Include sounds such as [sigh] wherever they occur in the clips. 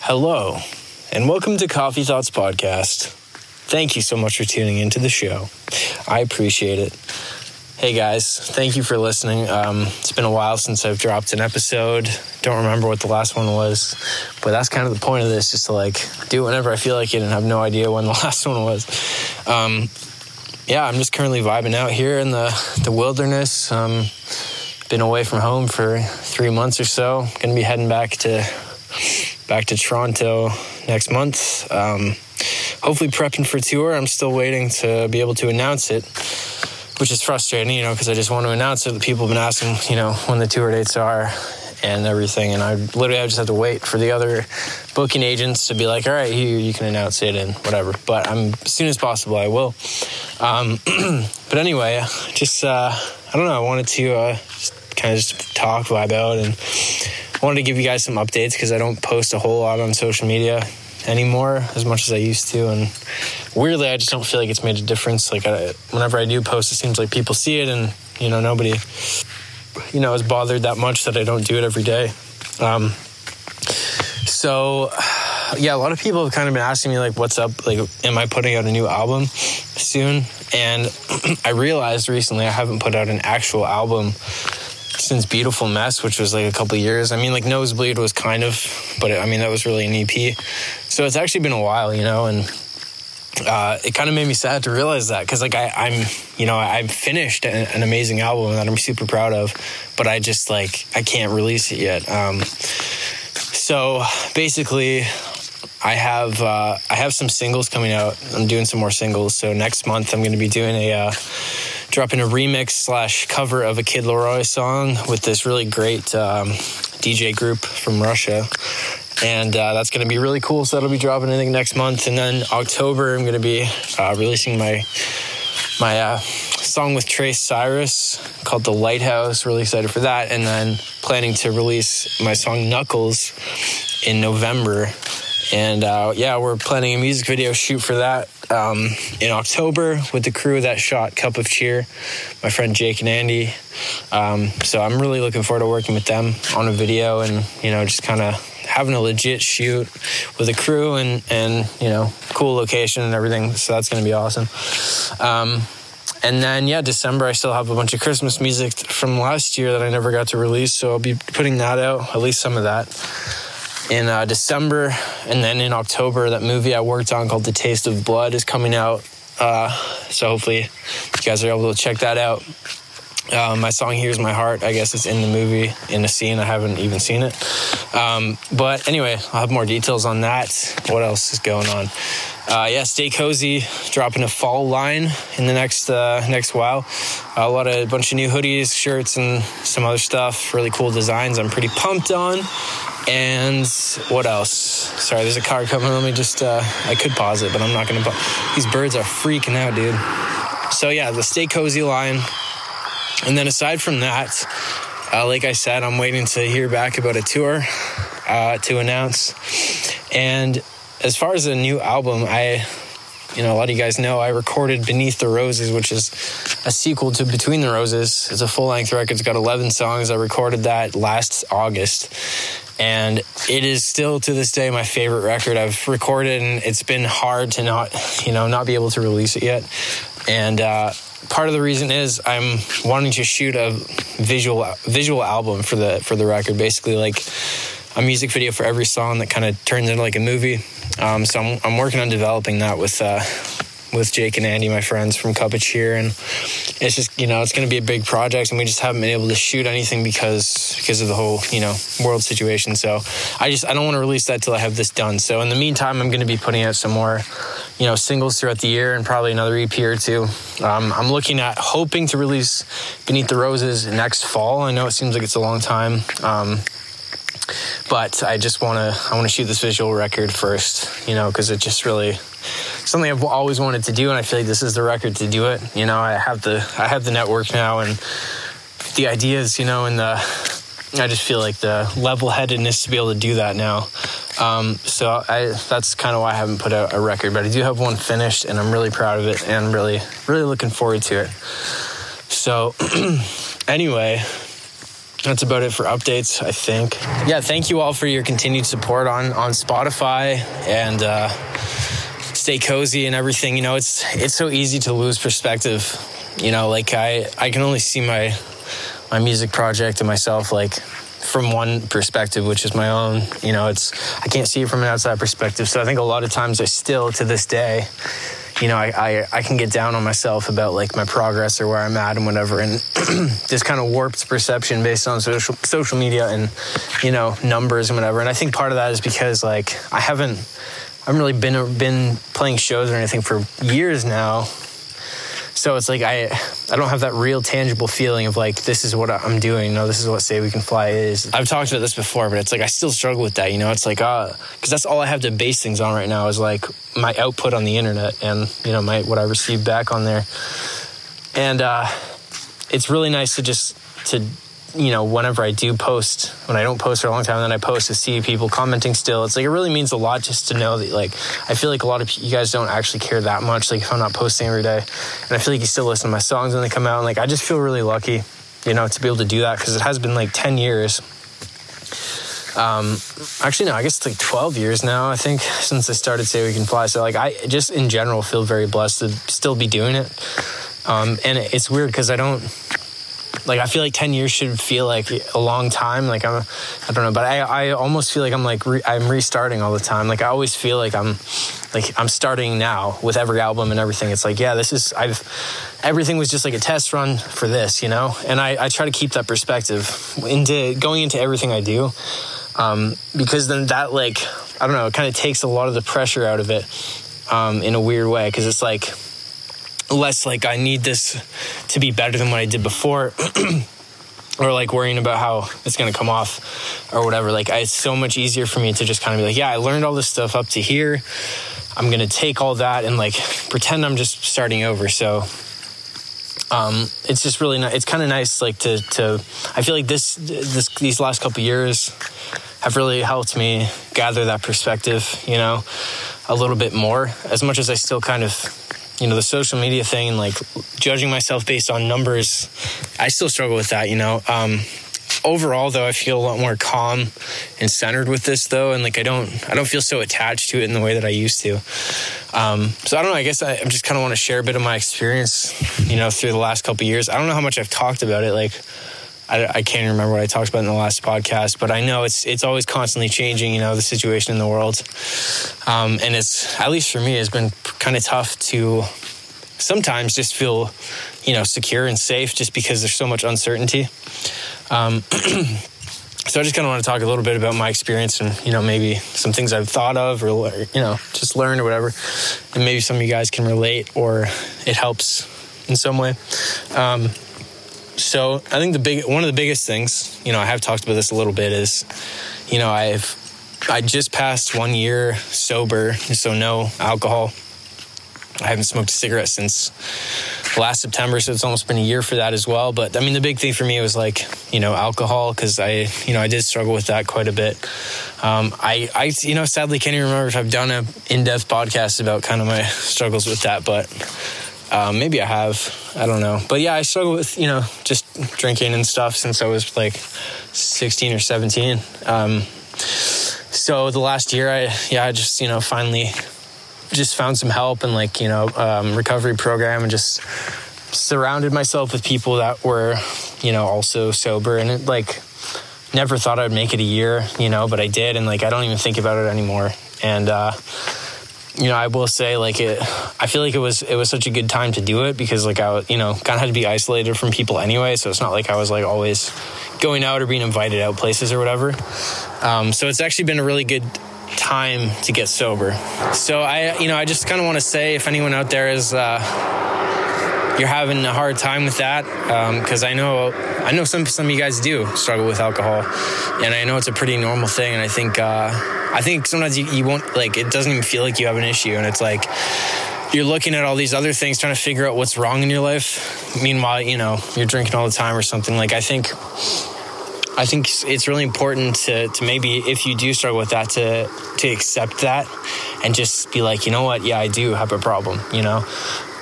Hello, and welcome to Coffee Thoughts Podcast. Thank you so much for tuning into the show. I appreciate it. Hey guys, thank you for listening. Um, it's been a while since I've dropped an episode. Don't remember what the last one was, but that's kind of the point of this, just to like do whenever I feel like it and have no idea when the [laughs] last one was. Um, yeah, I'm just currently vibing out here in the the wilderness. Um, been away from home for three months or so. Going to be heading back to back to Toronto next month. Um, hopefully, prepping for tour. I'm still waiting to be able to announce it, which is frustrating, you know, because I just want to announce it. People have been asking, you know, when the tour dates are and everything, and I literally I just have to wait for the other booking agents to be like, all right, here you can announce it and whatever. But I'm as soon as possible, I will. Um, [clears throat] but anyway, just uh, I don't know. I wanted to uh, kind of just talk, vibe out, and wanted to give you guys some updates because I don't post a whole lot on social media anymore as much as I used to, and weirdly, I just don't feel like it's made a difference. Like I, whenever I do post, it seems like people see it, and you know nobody, you know, is bothered that much that I don't do it every day. Um, so yeah, a lot of people have kind of been asking me like, "What's up? Like, am I putting out a new album soon?" And [clears throat] I realized recently I haven't put out an actual album since Beautiful Mess, which was like a couple years. I mean, like Nosebleed was kind of, but I mean that was really an EP. So it's actually been a while, you know, and uh, it kind of made me sad to realize that because like I, I'm, you know, I've finished an, an, amazing album that I'm super proud of, but I just like I can't release it yet. Um, so basically, I have uh, I have some singles coming out. I'm doing some more singles. So next month I'm going to be doing a uh, dropping a remix slash cover of a Kid LAROI song with this really great um, DJ group from Russia. And uh, that's going to be really cool. So that'll be dropping, I think, next month. And then October, I'm going to be uh, releasing my my uh, song with Trace Cyrus called The Lighthouse. Really excited for that. And then planning to release my song Knuckles in November. And uh, yeah, we're planning a music video shoot for that um, in October with the crew that shot Cup of Cheer, my friend Jake and Andy. Um, so I'm really looking forward to working with them on a video and, you know, just kind of having a legit shoot with a crew and, and, you know, cool location and everything. So that's going to be awesome. Um, and then, yeah, December, I still have a bunch of Christmas music from last year that I never got to release. So I'll be putting that out, at least some of that in uh, December, and then in October, that movie I worked on called The Taste of Blood is coming out. Uh, so hopefully, you guys are able to check that out. Um, my song "Here's My Heart," I guess, is in the movie in a scene. I haven't even seen it, um, but anyway, I'll have more details on that. What else is going on? Uh, yeah, stay cozy. Dropping a fall line in the next uh, next while. a lot of a bunch of new hoodies, shirts, and some other stuff. Really cool designs. I'm pretty pumped on. And what else? Sorry, there's a car coming. Let me just, uh, I could pause it, but I'm not going to. These birds are freaking out, dude. So, yeah, the Stay Cozy line. And then aside from that, uh, like I said, I'm waiting to hear back about a tour uh, to announce. And as far as a new album, I, you know, a lot of you guys know I recorded Beneath the Roses, which is a sequel to Between the Roses. It's a full length record. It's got 11 songs. I recorded that last August and it is still to this day my favorite record I've recorded, and it's been hard to not, you know, not be able to release it yet. And uh, part of the reason is I'm wanting to shoot a visual visual album for the for the record, basically like a music video for every song that kind of turns into like a movie. Um, so I'm, I'm working on developing that with uh, with Jake and Andy, my friends from Cup of Cheer, and it's just you know it's going to be a big project, and we just haven't been able to shoot anything because because of the whole you know world situation. So I just I don't want to release that till I have this done. So in the meantime, I'm going to be putting out some more you know singles throughout the year and probably another EP or two. Um, I'm looking at hoping to release Beneath the Roses next fall. I know it seems like it's a long time. Um, but I just want to I want to shoot this visual record first, you know, because it just really something I've always wanted to do, and I feel like this is the record to do it. You know, I have the I have the network now, and the ideas, you know, and the I just feel like the level headedness to be able to do that now. Um, so I, that's kind of why I haven't put out a record, but I do have one finished and I'm really proud of it and really, really looking forward to it. So [clears throat] anyway, that's about it for updates, I think. Yeah, thank you all for your continued support on on Spotify and uh, stay cozy and everything. You know, it's it's so easy to lose perspective. You know, like I I can only see my my music project and myself like from one perspective, which is my own. You know, it's I can't see it from an outside perspective. So I think a lot of times I still to this day, you know, I I, I can get down on myself about like my progress or where I'm at and whatever, and [clears throat] this kind of warped perception based on social social media and you know numbers and whatever. And I think part of that is because like I haven't. I haven't really been been playing shows or anything for years now, so it's like I I don't have that real tangible feeling of like this is what I'm doing. No, this is what Say We Can Fly is. I've talked about this before, but it's like I still struggle with that. You know, it's like uh, because that's all I have to base things on right now is like my output on the internet and you know my what I receive back on there, and uh, it's really nice to just to you know, whenever I do post, when I don't post for a long time, then I post to see people commenting still. It's like it really means a lot just to know that, like, I feel like a lot of you guys don't actually care that much. Like, if I'm not posting every day, and I feel like you still listen to my songs when they come out, and like, I just feel really lucky, you know, to be able to do that because it has been like 10 years. Um, actually, no, I guess it's like 12 years now, I think, since I started Say We Can Fly. So, like, I just in general feel very blessed to still be doing it. Um, and it's weird because I don't like I feel like 10 years should feel like a long time. Like I'm I don't know but I, I almost feel like I'm like re, I'm restarting all the time. Like I always feel like I'm like I'm starting now with every album and everything. It's like yeah this is I've everything was just like a test run for this you know? And I, I try to keep that perspective into going into everything I do um, because then that like I don't know it kind of takes a lot of the pressure out of it um, in a weird way because it's like less like I need this to be better than what I did before. [clears throat] or like worrying about how it's going to come off or whatever. Like, it's so much easier for me to just kind of be like, yeah, I learned all this stuff up to here. I'm going to take all that and like pretend I'm just starting over. So, um, it's just really nice. It's kind of nice, like to, to, I feel like this, this, these last couple years have really helped me gather that perspective, you know, a little bit more as much as I still kind of you know the social media thing and like judging myself based on numbers i still struggle with that you know? Um, overall though i feel a lot more calm and centered with this though and like i don't i don't feel so attached to it in the way that i used to. Um, so i don't know i guess i, I just kind of want to share a bit of my experience you know through the last couple years. I don't know how much i've talked about it like I, I, can't remember what I talked about in the last podcast, but I know it's it's always constantly changing. You know, the situation in the world, um, and it's at least for me, it's been kind of tough to sometimes just feel, you know, secure and safe just because there's so much uncertainty. Um, [clears throat] so I just kind of want to talk a little bit about my experience and you know maybe some things I've thought of or you know just learned or whatever, and maybe some of you guys can relate or it helps in some way. Um, so I think the big one of the biggest things, you know, I have talked about this a little bit, is, you know, I've I just passed one year sober, so no alcohol. I haven't smoked a cigarette since last September, so it's almost been a year for that as well. But I mean, the big thing for me was like, you know, alcohol because I, you know, I did struggle with that quite a bit. Um, I, I, you know, sadly can't even remember if I've done an in-depth podcast about kind of my struggles with that, but um, maybe I have. I don't know. But yeah, I struggle with, you know, just drinking and stuff since I was like 16 or 17. Um, so the last year, I, yeah, I just, you know, finally just found some help and like, you know, um, recovery program and just surrounded myself with people that were, you know, also sober. And it like, never thought I'd make it a year, you know, but I did. And like, I don't even think about it anymore. And, uh, you know, I will say like it. I feel like it was it was such a good time to do it because like I you know kind of had to be isolated from people anyway. So it's not like I was like always going out or being invited out places or whatever. Um, so it's actually been a really good time to get sober. So I you know I just kind of want to say if anyone out there is. Uh, you're having a hard time with that because um, I know I know some some of you guys do struggle with alcohol, and I know it's a pretty normal thing. And I think uh, I think sometimes you, you won't like it doesn't even feel like you have an issue, and it's like you're looking at all these other things trying to figure out what's wrong in your life. Meanwhile, you know you're drinking all the time or something. Like I think I think it's really important to, to maybe if you do struggle with that to to accept that and just be like, you know what, yeah, I do have a problem. You know,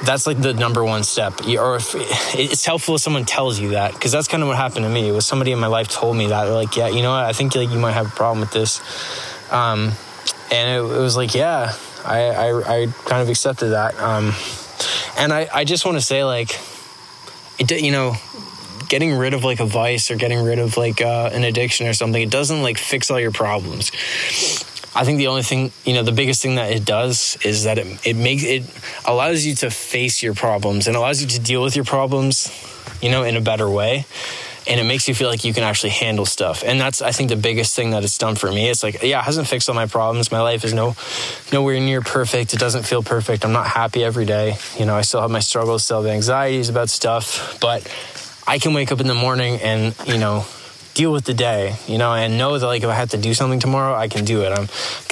that's like the number one step. Or if it's helpful if someone tells you that, because that's kind of what happened to me. It was somebody in my life told me that, They're like, yeah, you know what, I think like you might have a problem with this. Um, and it, it, was like, yeah, I, I, I kind of accepted that. Um, and I, I just want to say like, it, you know, getting rid of like a vice or getting rid of like uh, an addiction or something, it doesn't like fix all your problems. I think the only thing, you know, the biggest thing that it does is that it, it makes it allows you to face your problems and allows you to deal with your problems, you know, in a better way. And it makes you feel like you can actually handle stuff. And that's, I think, the biggest thing that it's done for me. It's like, yeah, it hasn't fixed all my problems. My life is no, nowhere near perfect. It doesn't feel perfect. I'm not happy every day. You know, I still have my struggles, still have anxieties about stuff. But I can wake up in the morning and, you know, deal with the day, you know, and know that like if I have to do something tomorrow, I can do it. I'm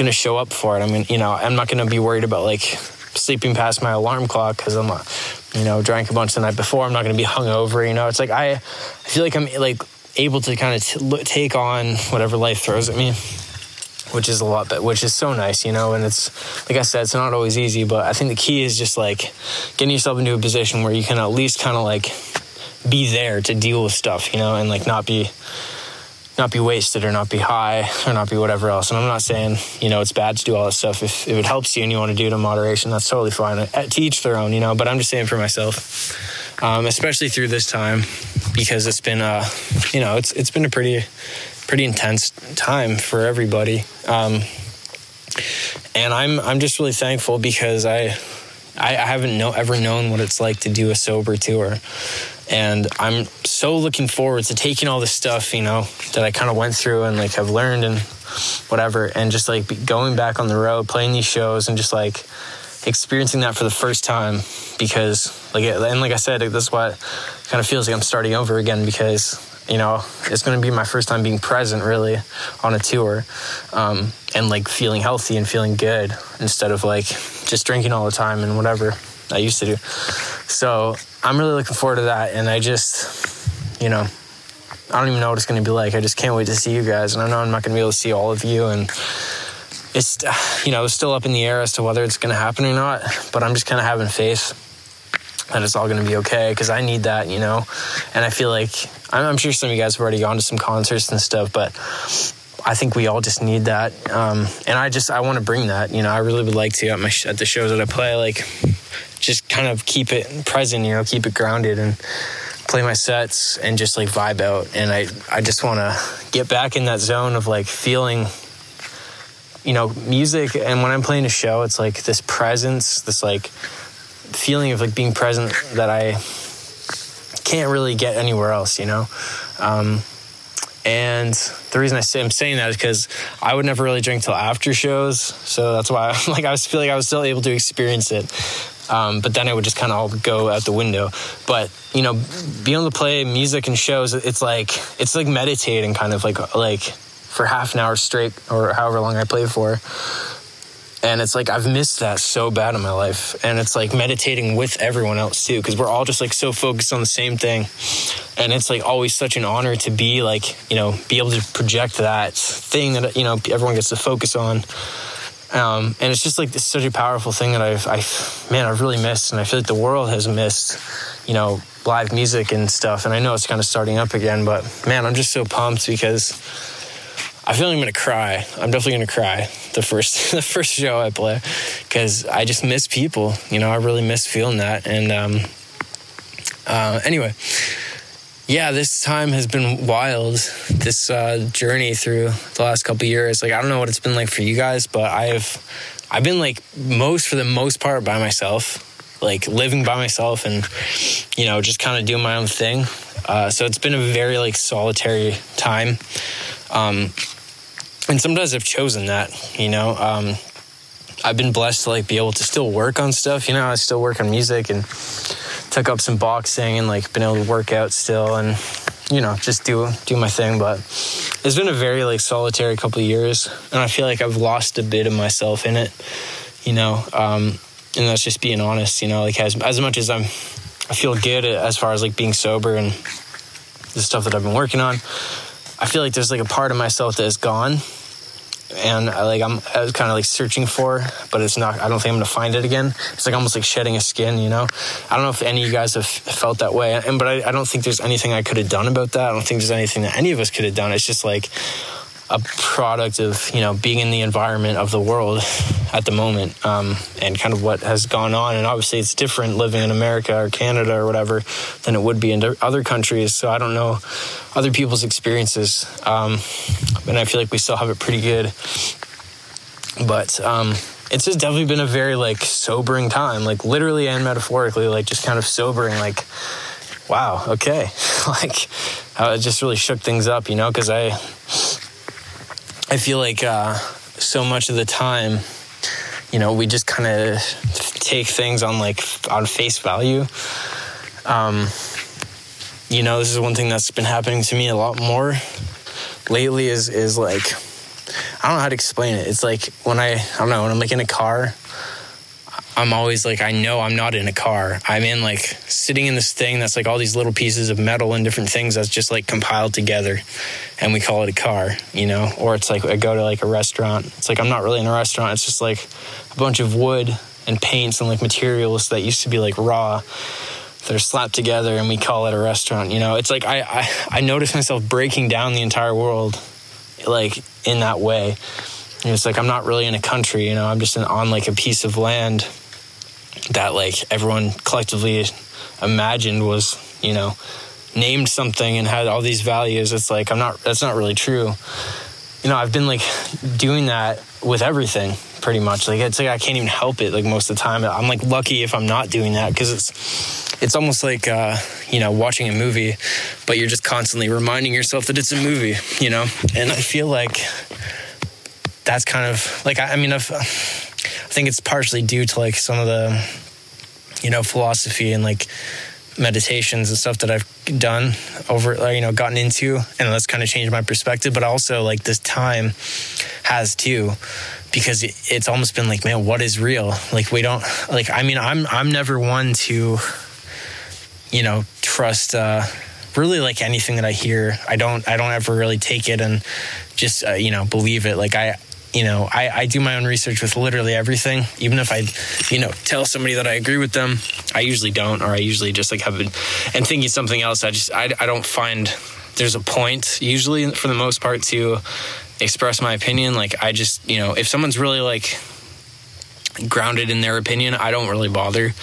to show up for it. I mean, you know, I'm not to be worried about like sleeping past my alarm clock because I'm, not, you know, drank a bunch the night before. I'm not to be hungover. You know, it's like I, I feel like I'm like able to kind of take on whatever life throws at me. Which is a lot, but which is so nice, you know. And it's like I said, it's not always easy, but I think the key is just like getting yourself into a position where you can at least kind of like be there to deal with stuff, you know, and like not be not be wasted or not be high or not be whatever else. And I'm not saying, you know, it's bad to do all this stuff. If, if it helps you and you want to do it in moderation, that's totally fine. To each their own, you know, but I'm just saying for myself, um, especially through this time, because it's been, uh, you know, it's, it's been a pretty, pretty intense time for everybody. Um, and I'm, I'm just really thankful because I, I, I haven't know, ever known what it's like to do a sober tour. And I'm so looking forward to taking all this stuff, you know, that I kind of went through and like have learned and whatever, and just like going back on the road, playing these shows, and just like experiencing that for the first time. Because, like, and like I said, this is what kind of feels like I'm starting over again because you know it's going to be my first time being present really on a tour um, and like feeling healthy and feeling good instead of like just drinking all the time and whatever i used to do so I'm really looking forward to that. And I just, you know, I don't even know what it's going to be like. I just can't wait to see you guys. And I know I'm not going to be able to see all of you. And it's, [sighs] you know, it's still up in the air as to whether it's going to happen or not. But I'm just kind of having faith that it's all going to be okay because I need that, you know. And I feel like I'm, sure some of you guys have already gone to some concerts and stuff, but I think we all just need that. Um, and I just I want to bring that. You know, I really would like to at my at the shows that I play. Like just kind of keep it present, you know, keep it grounded and play my sets and just like vibe out. And I, I just want to get back in that zone of like feeling, you know, music. And when I'm playing a show, it's like this presence, this like feeling of like being present that I can't really get anywhere else, you know? Um, and the reason I say I'm saying that is because I would never really drink till after shows, so that's why [laughs] like I was feeling like I was still able to experience it. Um, but then it would just kind of all go out the window. But you know, being able to play music and shows, it's like it's like meditating, kind of like like for half an hour straight or however long I play for. And it's like I've missed that so bad in my life, and it's like meditating with everyone else too, because we're all just like so focused on the same thing. And it's like always such an honor to be like you know be able to project that thing that you know everyone gets to focus on um, and it's just like this such a powerful thing that I've, I've, man, I've really missed, and I feel like the world has missed, you know, live music and stuff. And I know it's kind of starting up again, but man, I'm just so pumped because I feel like I'm gonna cry. I'm definitely gonna cry the first [laughs] the first show I play because I just miss people. You know, I really miss feeling that. And um, uh, anyway, yeah, this time has been wild. This uh, journey through the last couple years, like I don't know what it's been like for you guys, but I've I've been like most for the most part by myself, like living by myself, and you know just kind of doing my own thing. Uh, so it's been a very like solitary time, um, and sometimes I've chosen that. You know, um, I've been blessed to like be able to still work on stuff. You know, I still work on music and took up some boxing and like been able to work out still and you know just do do my thing but it's been a very like solitary couple years and i feel like i've lost a bit of myself in it you know um and that's just being honest you know like as, as much as i'm i feel good as far as like being sober and the stuff that i've been working on I feel like there's like a part of myself that is gone and I, like I'm I was kind of like searching for, but it's not. I don't think I'm gonna find it again. It's like almost like shedding a skin, you know. I don't know if any of you guys have felt that way, and but I, I don't think there's anything I could have done about that. I don't think there's anything that any of us could have done. It's just like a product of you know being in the environment of the world at the moment um, and kind of what has gone on and obviously it's different living in america or canada or whatever than it would be in other countries so i don't know other people's experiences um, and i feel like we still have it pretty good. But um, it's just definitely been a very like sobering time like literally and metaphorically like just kind of sobering like wow okay. [laughs] Like uh, it just really shook things up you know because i I feel like uh, so much of the time, you know, we just kind of take things on like on face value. Um, you know, this is one thing that's been happening to me a lot more lately. Is is like I don't know how to explain it. It's like when I I don't know when I'm like in a car I'm always like, I know I'm not in a car. I'm in like sitting in this thing that's like all these little pieces of metal and different things that's just like compiled together and we call it a car, you know? Or it's like I go to like a restaurant. It's like I'm not really in a restaurant. It's just like a bunch of wood and paints and like materials that used to be like raw that are slapped together and we call it a restaurant, you know? It's like I, I, I notice myself breaking down the entire world like in that way. And it's like I'm not really in a country, you know, I'm just on like a piece of land that like everyone collectively imagined was you know named something and had all these values it's like i'm not that's not really true you know i've been like doing that with everything pretty much. Like it's like i can't even help it like most of the time. I'm like lucky if i'm not doing that because it's it's almost like uh, you know watching a movie but you're just constantly reminding yourself that it's a movie you know? And i feel like that's kind of like i, I mean i've I think it's partially due to like some of the, you know, philosophy and like meditations and stuff that I've done over, you know, gotten into, and that's kind of changed my perspective. But also, like this time has too, because it's almost been like, man, what is real? Like we don't, like I mean, I'm I'm never one to, you know, trust. uh really like anything that I hear, I don't I don't ever really take it and just uh, you know believe it. Like I you know, I, I do my own research with literally everything. Even if I, you know, tell somebody that I agree with them, I usually don't, or I usually just like have been and thinking something else. I just, I, I don't find there's a point usually for the most part to express my opinion. Like, I just, you know, if someone's really like grounded in their opinion, I don't really bother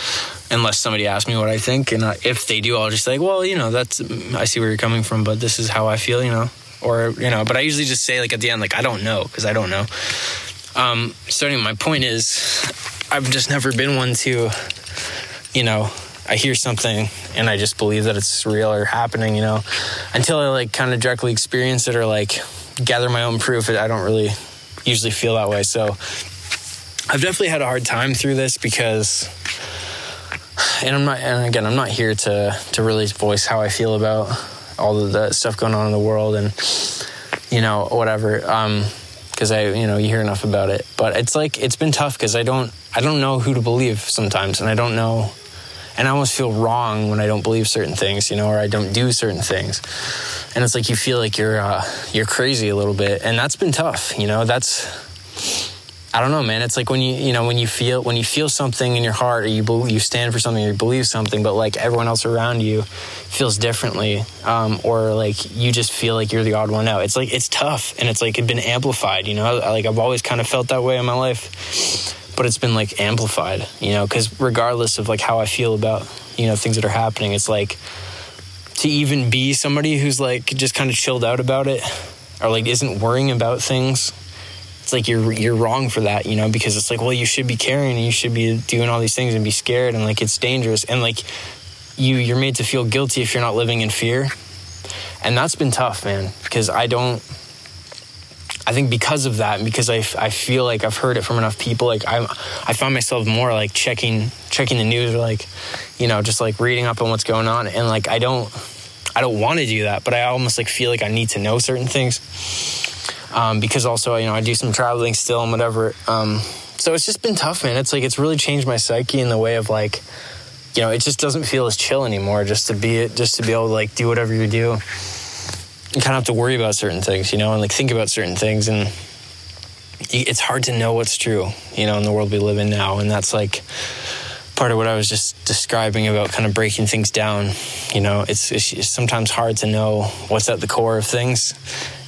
unless somebody asks me what I think. And if they do, I'll just like, well, you know, that's, I see where you're coming from, but this is how I feel, you know or you know but i usually just say like at the end like i don't know because i don't know. Um so anyway my point is i've just never been one to you know i hear something and i just believe that it's real or happening you know until i like kind of directly experience it or like gather my own proof i don't really usually feel that way. So i've definitely had a hard time through this because and i'm not and again i'm not here to to really voice how i feel about all of the stuff going on in the world and you know whatever um because i you know you hear enough about it. But it's like it's been tough because i don't i don't know who to believe sometimes and i don't know and i almost feel wrong when i don't believe certain things you know or i don't do certain things. And it's like you feel like you're uh, you're crazy a little bit and that's been tough you know that's I don't know, man. It's like when you you know when you feel when you feel something in your heart, or you you stand for something, or you believe something, but like everyone else around you feels differently, um, or like you just feel like you're the odd one out. It's like it's tough, and it's like it's been amplified. You know, like I've always kind of felt that way in my life, but it's been like amplified. You know, because regardless of like how I feel about you know things that are happening, it's like to even be somebody who's like just kind of chilled out about it, or like isn't worrying about things it's like you're you're wrong for that, you know, because it's like, well, you should be caring and you should be doing all these things and be scared and like it's dangerous. And like you you're made to feel guilty if you're not living in fear. And that's been tough, man, because I don't I think because of that, because I, I feel like I've heard it from enough people, like I I find myself more like checking checking the news or like, you know, just like reading up on what's going on, and like I don't I don't want to do that, but I almost like feel like I need to know certain things um, because also you know I do some traveling still and whatever. Um, so it's just been tough, man. It's like it's really changed my psyche in the way of like, you know, it just doesn't feel as chill anymore. Just to be it, just to be able to like do whatever you do. you kind of have to worry about certain things, you know, and like think about certain things. And it's hard to know what's true, you know, in the world we live in now. And that's like part of what I was just describing about kind of breaking things down. You know, it's, it's sometimes hard to know what's at the core of things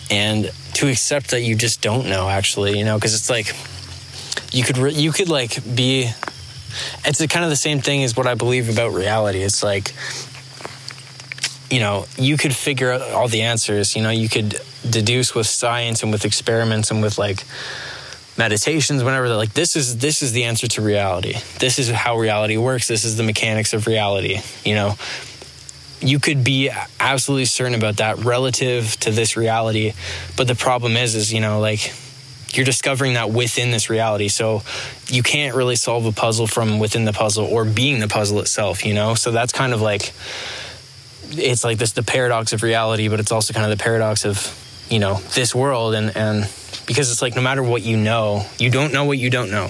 and to accept that you just don't know actually, you know, because it's like you could, re- you could like be, it's kind of the same thing as what I believe about reality. It's like, you know, you could figure out all the answers. You know, you could deduce with science and with experiments and with like meditations, whenever they're like, this is this is the answer to reality. This is how reality works. This is the mechanics of reality. You know, you could be absolutely certain about that relative to this reality, but the problem is, is you know, like you're discovering that within this reality. So you can't really solve a puzzle from within the puzzle or being the puzzle itself. You know, so that's kind of like it's like this the paradox of reality, but it's also kind of the paradox of you know this world and and because it's like no matter what you know, you don't know what you don't know,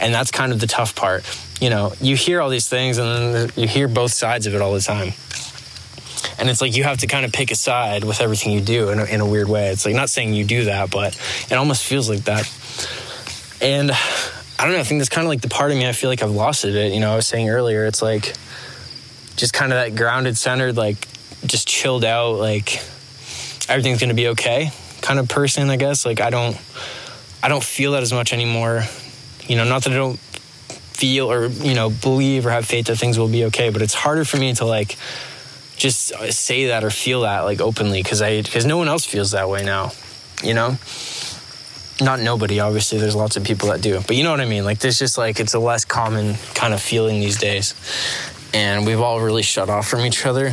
and that's kind of the tough part. You know, you hear all these things and then you hear both sides of it all the time. And it's like you have to kind of pick a side with everything you do in a, in a weird way. It's like not saying you do that, but it almost feels like that. And I don't know. I think that's kind of like the part of me I feel like I've lost it. You know, I was saying earlier, it's like just kind of that grounded, centered, like just chilled out, like everything's gonna be okay kind of person, I guess. Like I don't, I don't feel that as much anymore. You know, not that I don't feel or you know believe or have faith that things will be okay, but it's harder for me to like just uh, say that or feel that like openly because I because no one else feels that way now. You know not nobody obviously there's lots of people that do but you know what i mean like there's just like it's a less common kind of feeling these days and we've all really shut off from each other.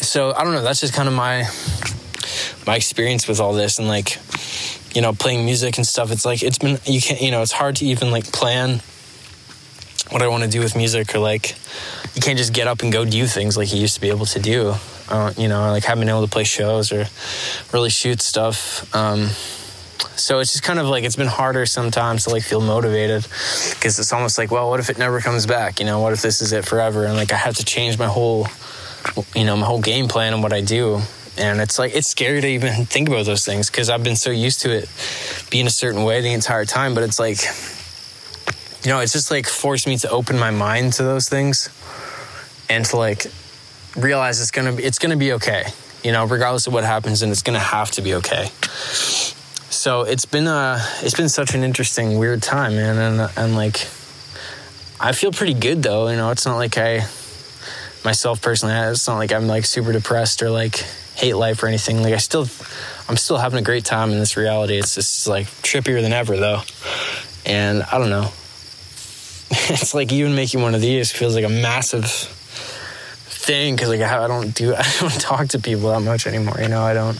So I don't know. That's just kind of my my experience with all this and like you know playing music and stuff. It's like it's been you can't you know it's hard to even like plan what I want to do with music or like you can't just get up and go do things like you used to be able to do. Uh, you know, like having been able to play shows or really shoot stuff. Um, so it's just kind of like it's been harder sometimes to like feel motivated because it's almost like, well, what if it never comes back? You know, what if this is it forever? And like I have to change my whole, you know, my whole game plan and what I do. And it's like it's scary to even think about those things because I've been so used to it being a certain way the entire time. But it's like, you know, it's just like forced me to open my mind to those things and to like realize it's gonna be it's gonna be okay. You know, regardless of what happens, and it's gonna have to be okay. So it's been a it's been such an interesting weird time man and and like i feel pretty good though you know it's not like i myself personally it's not like i'm like super depressed or like hate life or anything. Like i still i'm still having a great time in this reality. It's just like trippier than ever though. And i don't know [laughs] it's like even making one of these feels like a massive thing because like I don't do [laughs] I don't talk to people that much anymore. You know, I don't.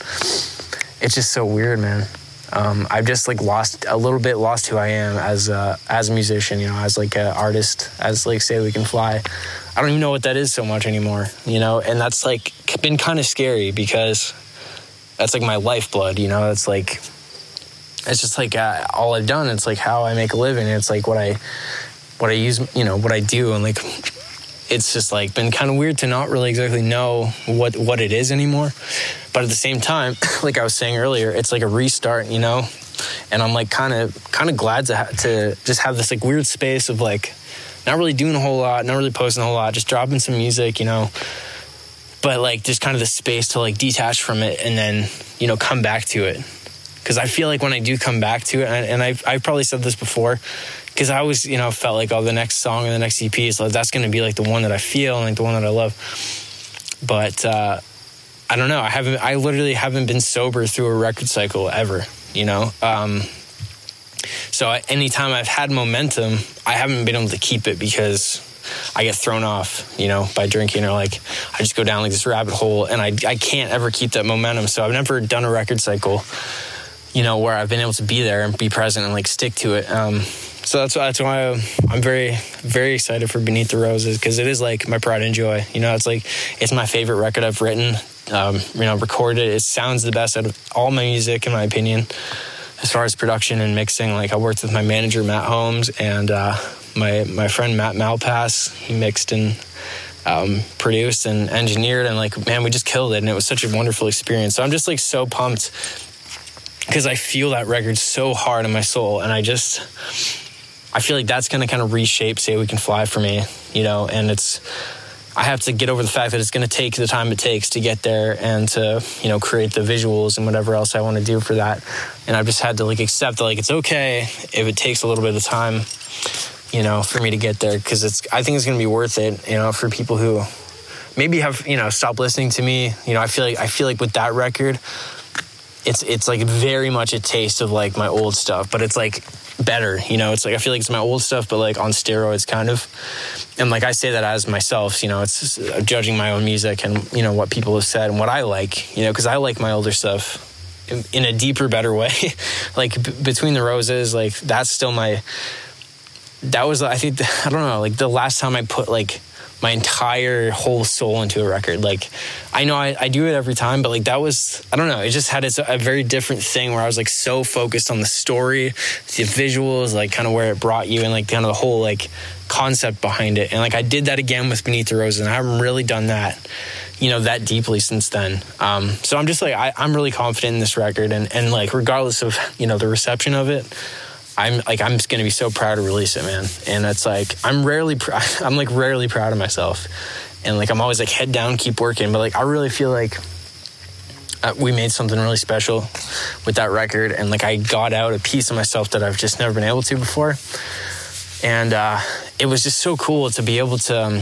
It's just so weird, man um, I've just like lost a little bit, lost who I am as a, as a musician, you know, as like an artist, as like say we can fly. I don't even know what that is so much anymore, you know, and that's like been kind of scary because that's like my lifeblood, you know. It's like it's just like uh, all I've done. It's like how I make a living. It's like what I what I use, you know, what I do, and like it's just like been kind of weird to not really exactly know what what it is anymore. But at the same time, [coughs] like I was saying earlier, it's like a restart, you know. And I'm like kind of kind of glad to ha- to just have this like weird space of like not really doing a whole lot, not really posting a whole lot, just dropping some music, you know. But like just kind of the space to like detach from it and then you know come back to it because I feel like when I do come back to it, and I've, I've probably said this before, because I always, you know, felt like, oh, the next song or the next EP is like, that's going to be like the one that I feel and like the one that I love. But uh, I don't know. I haven't, I literally haven't been sober through a record cycle ever, you know? Um, so anytime I've had momentum, I haven't been able to keep it because I get thrown off, you know, by drinking or like I just go down like this rabbit hole and I, I can't ever keep that momentum. So I've never done a record cycle, you know, where I've been able to be there and be present and like stick to it. Um, so that's that's why I'm very very excited for Beneath the Roses because it is like my pride and joy. You know, it's like it's my favorite record I've written. Um, you know, recorded. It sounds the best out of all my music, in my opinion. As far as production and mixing, like I worked with my manager Matt Holmes and uh, my my friend Matt Malpass. He mixed and um, produced and engineered, and like man, we just killed it, and it was such a wonderful experience. So I'm just like so pumped because I feel that record so hard in my soul, and I just I feel like that's going to kind of reshape "Say We Can Fly" for me, you know, and it's. I have to get over the fact that it's going to take the time it takes to get there and to, you know, create the visuals and whatever else I want to do for that. And I've just had to like accept that like it's okay if it takes a little bit of time, you know, for me to get there because it's. I think it's going to be worth it, you know, for people who maybe have you know stopped listening to me. You know, I feel like I feel like with that record, it's it's like very much a taste of like my old stuff, but it's like better. You know, it's like I feel like it's my old stuff, but like on steroids, kind of. And like I say that as myself, you know, it's uh, judging my own music and you know what people have said and what I like. You know, because I like my older stuff in, in a deeper, better way. [laughs] like b- between the roses, like that's still my. That was I think [laughs] I don't know like the last time I put like my entire whole soul into a record. Like, I know I, I do it every time, but like that was, I don't know, it just had its, a very different thing where I was like so focused on the story, the visuals, like kind of where it brought you and like kind of the whole like concept behind it. And like I did that again with Beneath the Roses, and I haven't really done that, you know, that deeply since then. Um, so I'm just like, I, I'm really confident in this record, and, and like, regardless of, you know, the reception of it, I'm like I'm just gonna be so proud to release it, man. And it's like I'm rarely, pr- [laughs] I'm like rarely proud of myself, and like I'm always like head down, keep working. But like I really feel like uh, we made something really special with that record, and like I got out a piece of myself that I've just never been able to before, and uh, it was just so cool to be able to. Um,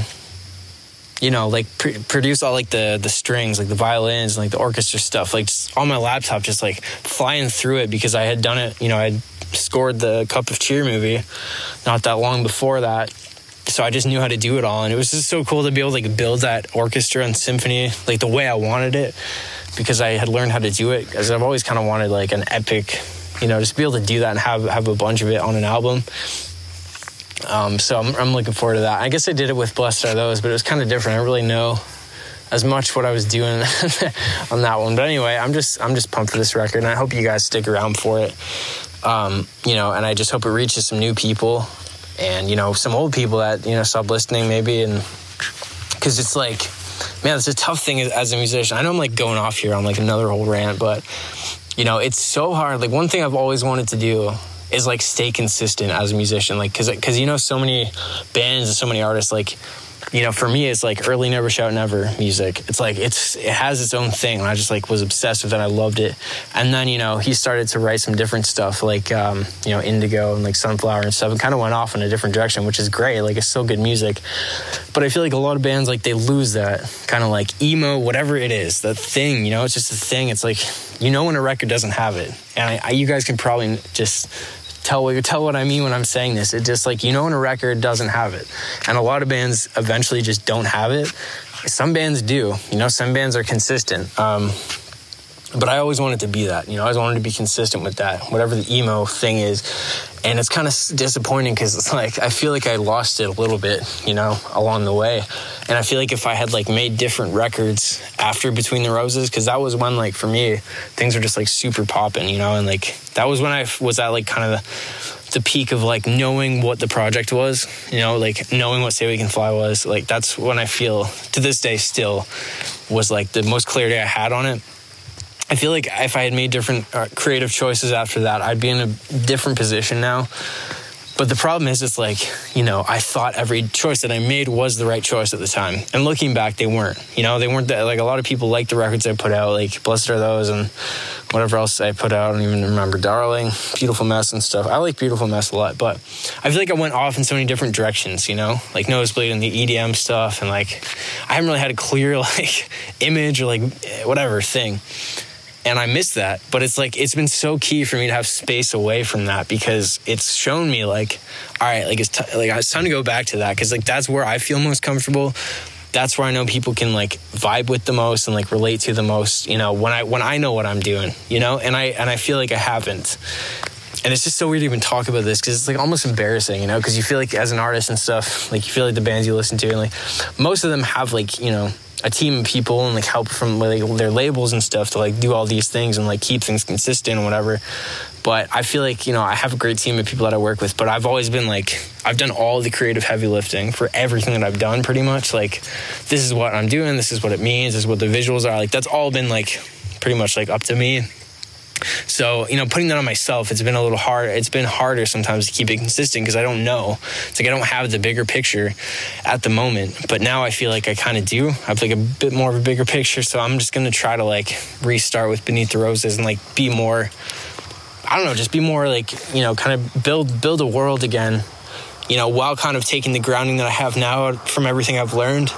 you know, like pr- produce all like the the strings, like the violins, and, like the orchestra stuff, like just on my laptop, just like flying through it because I had done it. You know, I scored the Cup of Cheer movie not that long before that. So I just knew how to do it all. And it was just so cool to be able to like build that orchestra and symphony like the way I wanted it because I had learned how to do it. Because I've always kind of wanted like an epic, you know, just be able to do that and have, have a bunch of it on an album. Um, so I'm, I'm looking forward to that. I guess I did it with Blessed Are Those, but it was kind of different. I really know as much what I was doing [laughs] on that one. But anyway, I'm just I'm just pumped for this record, and I hope you guys stick around for it. Um, you know, and I just hope it reaches some new people, and you know, some old people that you know stop listening maybe, and because it's like, man, it's a tough thing as a musician. I know I'm like going off here on like another whole rant, but you know, it's so hard. Like one thing I've always wanted to do is like stay consistent as a musician, like because because you know so many bands and so many artists like you know, for me, it's like early Never Shout Never music. It's like it's it has its own thing, and I just like was obsessed with it. I loved it. And then you know he started to write some different stuff, like um, you know Indigo and like Sunflower and stuff, and kind of went off in a different direction, which is great. Like it's still good music, but I feel like a lot of bands like they lose that kind of like emo, whatever it is, the thing. You know, it's just a thing. It's like you know when a record doesn't have it, and I, I, you guys can probably just tell what tell what I mean when I'm saying this. It just like you know when a record doesn't have it, and a lot of bands eventually just don't have it. Some bands do, you know. Some bands are consistent. Um, but I always wanted to be that. You know, I always wanted to be consistent with that, whatever the emo thing is. And it's kind of disappointing because it's like I feel like I lost it a little bit, you know, along the way. And I feel like if I had like made different records after Between the Roses, because that was when like for me things were just like super popping, you know, and like that was when I was at like kind of the, peak of like knowing what the project was, you know, like knowing what Say We Can Fly was. Like that's when I feel to this day still was like the most clarity I had on it I feel like if I had made different uh, creative choices after that, I'd be in a different position now. But the problem is, it's like, you know, I thought every choice that I made was the right choice at the time. And looking back, they weren't. You know, they weren't that, like a lot of people like the records I put out, like Blessed Are Those and whatever else I put out. I don't even remember Darling, Beautiful Mess and stuff. I like Beautiful Mess a lot, but I feel like I went off in so many different directions, you know, like Nosebleed and the EDM stuff. And like, I haven't really had a clear, [laughs] like, image or like whatever thing and I miss that. But it's like it's been so key for me to have space away from that because it's shown me like, all right, like it's t- like it's time to go back to that because like that's where I feel most comfortable. That's where I know people can like vibe with the most and like relate to the most. You know, when I when I know what I'm doing, you know, and I and I feel like I haven't. And it's just so weird to even talk about this because it's like almost embarrassing, you know, because you feel like as an artist and stuff, like you feel like the bands you listen to, and like most of them have like, you know, a team of people and like help from like their labels and stuff to like do all these things and like keep things consistent and whatever. But I feel like, you know, I have a great team of people that I work with, but I've always been like, I've done all the creative heavy lifting for everything that I've done pretty much. Like, this is what I'm doing, this is what it means, this is what the visuals are. Like, that's all been like pretty much like up to me. So, you know, putting that on myself, it's been a little hard. It's been harder sometimes to keep it consistent because I don't know. It's like I don't have the bigger picture at the moment. But now I feel like I kind of do. I have like a bit more of a bigger picture. So I'm just going to try to like restart with Beneath the Roses and like be more, I don't know, just be more like, you know, kind of build, build a world again, you know, while kind of taking the grounding that I have now from everything I've learned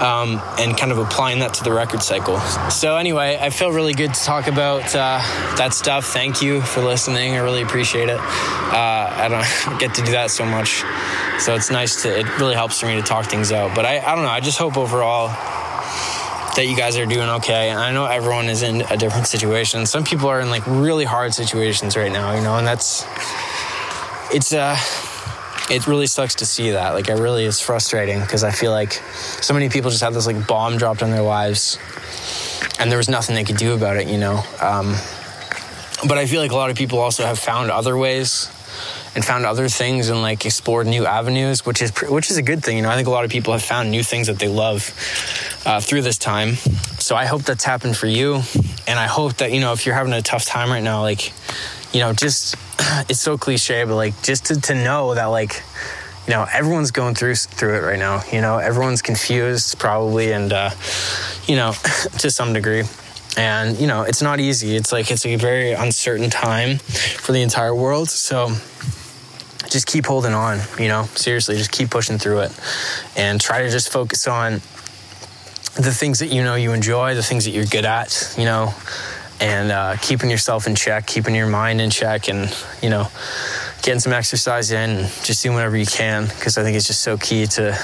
um, and kind of applying that to the record cycle. So, anyway, I feel really good to talk about uh, that stuff. Thank you for listening. I really appreciate it. Uh, I don't [laughs] get to do that so much. So, it's nice to, it really helps for me to talk things out. But I, I don't know, I just hope overall that you guys are doing okay. And I know everyone is in a different situation. Some people are in like really hard situations right now, you know, and that's, it's, uh, it really sucks to see that. Like, it really is frustrating because I feel like so many people just have this like bomb dropped on their lives, and there was nothing they could do about it, you know. Um, but I feel like a lot of people also have found other ways and found other things and like explored new avenues, which is which is a good thing. You know, I think a lot of people have found new things that they love uh, through this time. So I hope that's happened for you, and I hope that you know if you're having a tough time right now, like you know, just [clears throat] it's so cliche, but like just to, to know that like you know everyone's going through through it right now. You know, everyone's confused probably, and uh, you know, [clears throat] to some degree. And you know, it's not easy. It's like it's a very uncertain time for the entire world. So just keep holding on. You know, seriously, just keep pushing through it, and try to just focus on the things that you know you enjoy, the things that you're good at. You know, and uh, keeping yourself in check, keeping your mind in check, and you know, getting some exercise in, just doing whatever you can because I think it's just so key to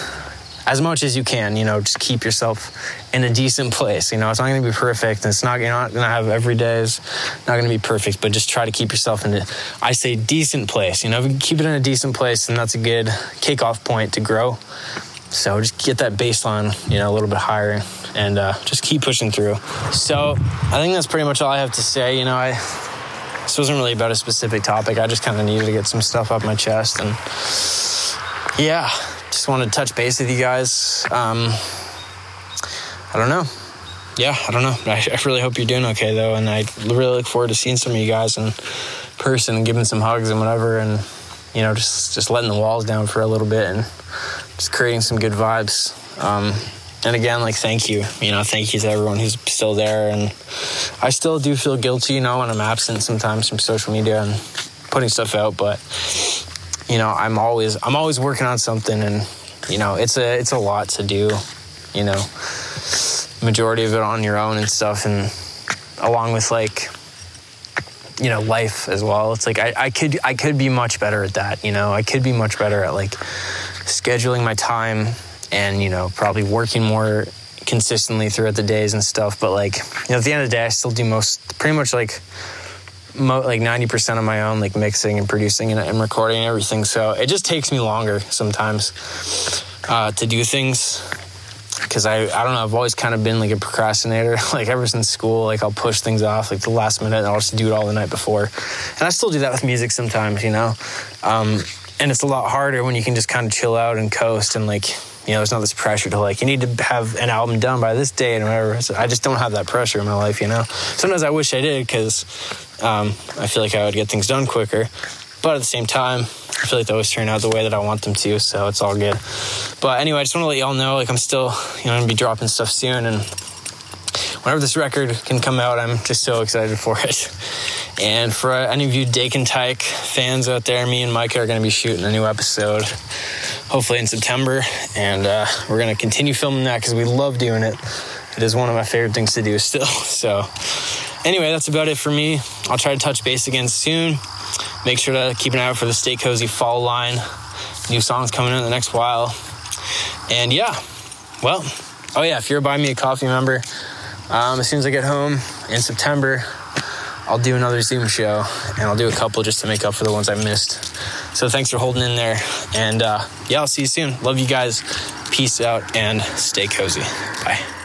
as much as you can, you know, just keep yourself in a decent place. You know, it's not going to be perfect, and it's not you're not going to have every day is not going to be perfect, but just try to keep yourself in a, I say, decent place. You know, if you keep it in a decent place, and that's a good kickoff point to grow. So just get that baseline, you know, a little bit higher and uh, just keep pushing through. So I think that's pretty much all I have to say. You know, I this wasn't really about a specific topic. I just kind of needed to get some stuff off my chest, and yeah, just wanted to touch base with you guys. Um, I don't know. Yeah, I don't know. I, I really hope you're doing okay though, and I really look forward to seeing some of you guys in person and giving some hugs and whatever, and you know, just just letting the walls down for a little bit and just creating some good vibes. Um, and again, like thank you, you know, thank you to everyone who's still there. And I still do feel guilty, you know, when I'm absent sometimes from social media and putting stuff out. But you know, I'm always I'm always working on something, and you know, it's a it's a lot to do, you know, majority of it on your own and stuff, and along with like you know life as well it's like I, I could i could be much better at that you know i could be much better at like scheduling my time and you know probably working more consistently throughout the days and stuff. But like you know at the end of the day i still do most pretty much like mo- like 90% of my own like mixing and producing and, and recording and everything. So it just takes me longer sometimes uh, to do things. Because I, I don't know i've always kind of been like a procrastinator. [laughs] Like ever since school like i'll push things off like the last minute and i'll just do it all the night before. And i still do that with music sometimes you know? Um, and it's a lot harder when you can just kind of chill out and coast and like you know there's not this pressure to like you need to have an album done by this date and whatever. So i just don't have that pressure in my life you know? Sometimes i wish i did because um, i feel like i would get things done quicker. But at the same time i feel like they always turn out the way that i want them to so it's all good. But anyway i just want to let y'all know like i'm still you know gonna be dropping stuff soon and whenever this record can come out i'm just so excited for it [laughs] and for any of you Dake and Tyke fans out there, me and Micah are going to be shooting a new episode, hopefully in September. And uh, we're going to continue filming that because we love doing it. It is one of my favorite things to do [laughs] still. So, anyway, that's about it for me. I'll try to touch base again soon. Make sure to keep an eye out for the Stay Cozy fall line. New songs coming in the next while. And yeah, well, oh yeah, if you're a Buy Me a Coffee member, um, as soon as I get home in September, I'll do another Zoom show and I'll do a couple just to make up for the ones I missed. So thanks for holding in there. And uh, yeah, I'll see you soon. Love you guys. Peace out and stay cozy. Bye.